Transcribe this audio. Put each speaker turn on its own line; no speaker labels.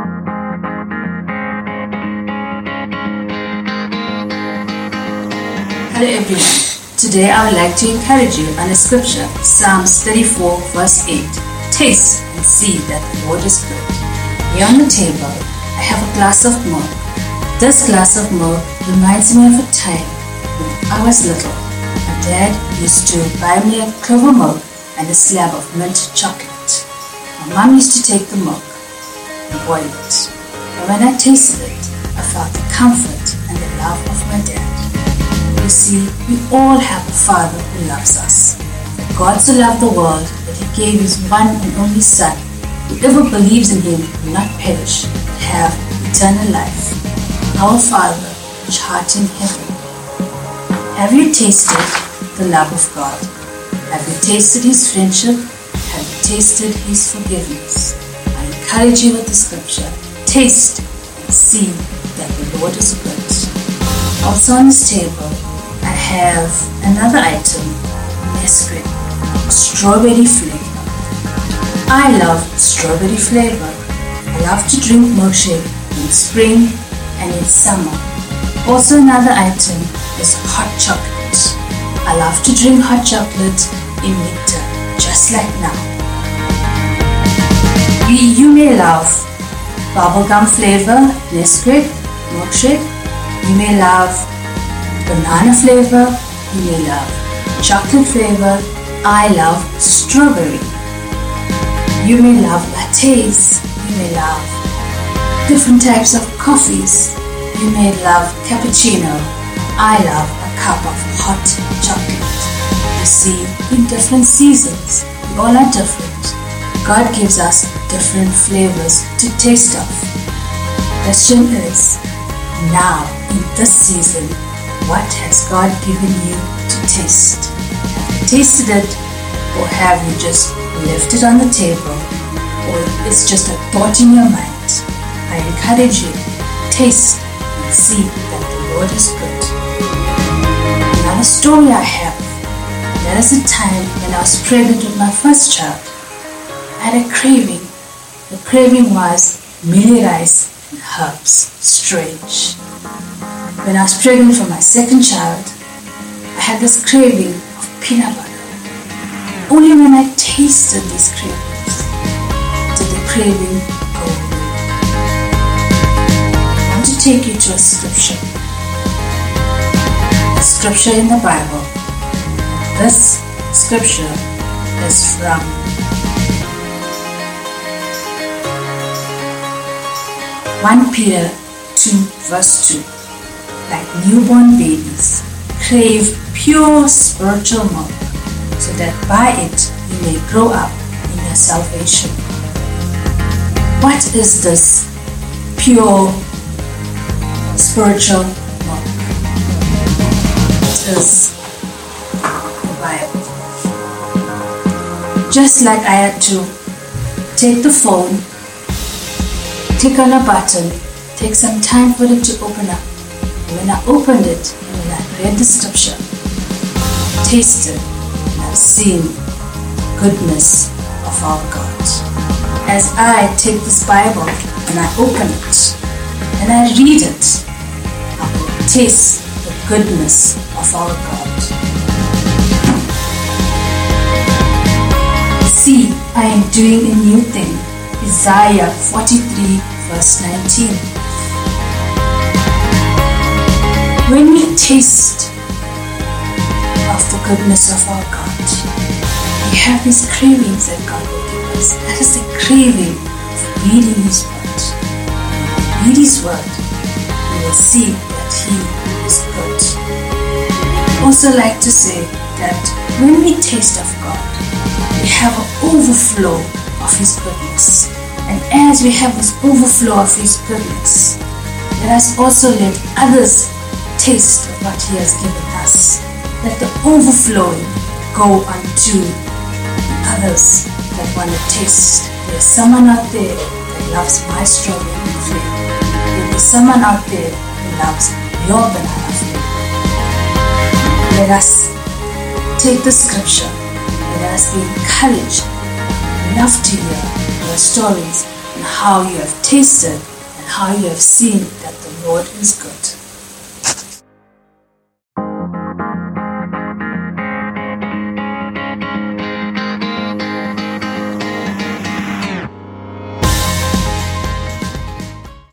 Hello everyone. Today I would like to encourage you on a scripture, Psalms 34 verse 8. Taste and see that the Lord is good. Here on the table, I have a glass of milk. This glass of milk reminds me of a time when I was little. My dad used to buy me a clover milk and a slab of mint chocolate. My mom used to take the milk and. And when I tasted it, I felt the comfort and the love of my dad. You see, we all have a Father who loves us. God so loved the world that He gave His one and only Son. Whoever believes in Him will not perish, but have eternal life. Our Father, which art in heaven. Have you tasted the love of God? Have you tasted His friendship? Have you tasted His forgiveness? Encourage you with the scripture. Taste see that the Lord is good. Also on this table, I have another item, Nesquik, strawberry flavor. I love strawberry flavor. I love to drink milkshake in spring and in summer. Also another item is hot chocolate. I love to drink hot chocolate in winter, just like now. You may love bubblegum flavor, Nesquik, milkshake. You may love banana flavor, you may love chocolate flavor, I love strawberry. You may love lattes, you may love different types of coffees, you may love cappuccino, I love a cup of hot chocolate. You see, in different seasons, we all are different. God gives us different flavors to taste of. Question is, now in this season, what has God given you to taste? Have you tasted it or have you just left it on the table or it's just a thought in your mind? I encourage you, taste and see that the Lord is good. Another story I have. There is a time when I was pregnant with my first child. I had a craving. The craving was mealie rice and herbs. Strange. When I was pregnant for my second child, I had this craving of peanut butter. Only when I tasted these cravings did the craving go away. I want to take you to a scripture. A scripture in the Bible. This scripture is from 1 Peter 2 verse 2 like newborn babies, crave pure spiritual milk, so that by it you may grow up in your salvation. What is this pure spiritual milk? It is the Bible. Just like I had to take the phone, click on a button, take some time for it to open up when I opened it when I read the scripture, tasted and I've seen goodness of our God. As I take this Bible and I open it and I read it, I will taste the goodness of our God. See, I am doing a new thing. Isaiah 43 verse 19. When we taste of the goodness of our God, we have these cravings that God will give us. That is the craving of reading His Word. Read His Word, we will see that He is good. I also like to say that when we taste of God, we have an overflow of His goodness. And as we have this overflow of His goodness, let us also let others taste of what He has given us. Let the overflowing go unto others that want to taste. There's someone out there that loves my strawberry flavor. There'll someone out there who loves your banana flavor. Let us take the scripture let us be encouraged. Love to hear your stories and how you have tasted and how you have seen that the Lord is good.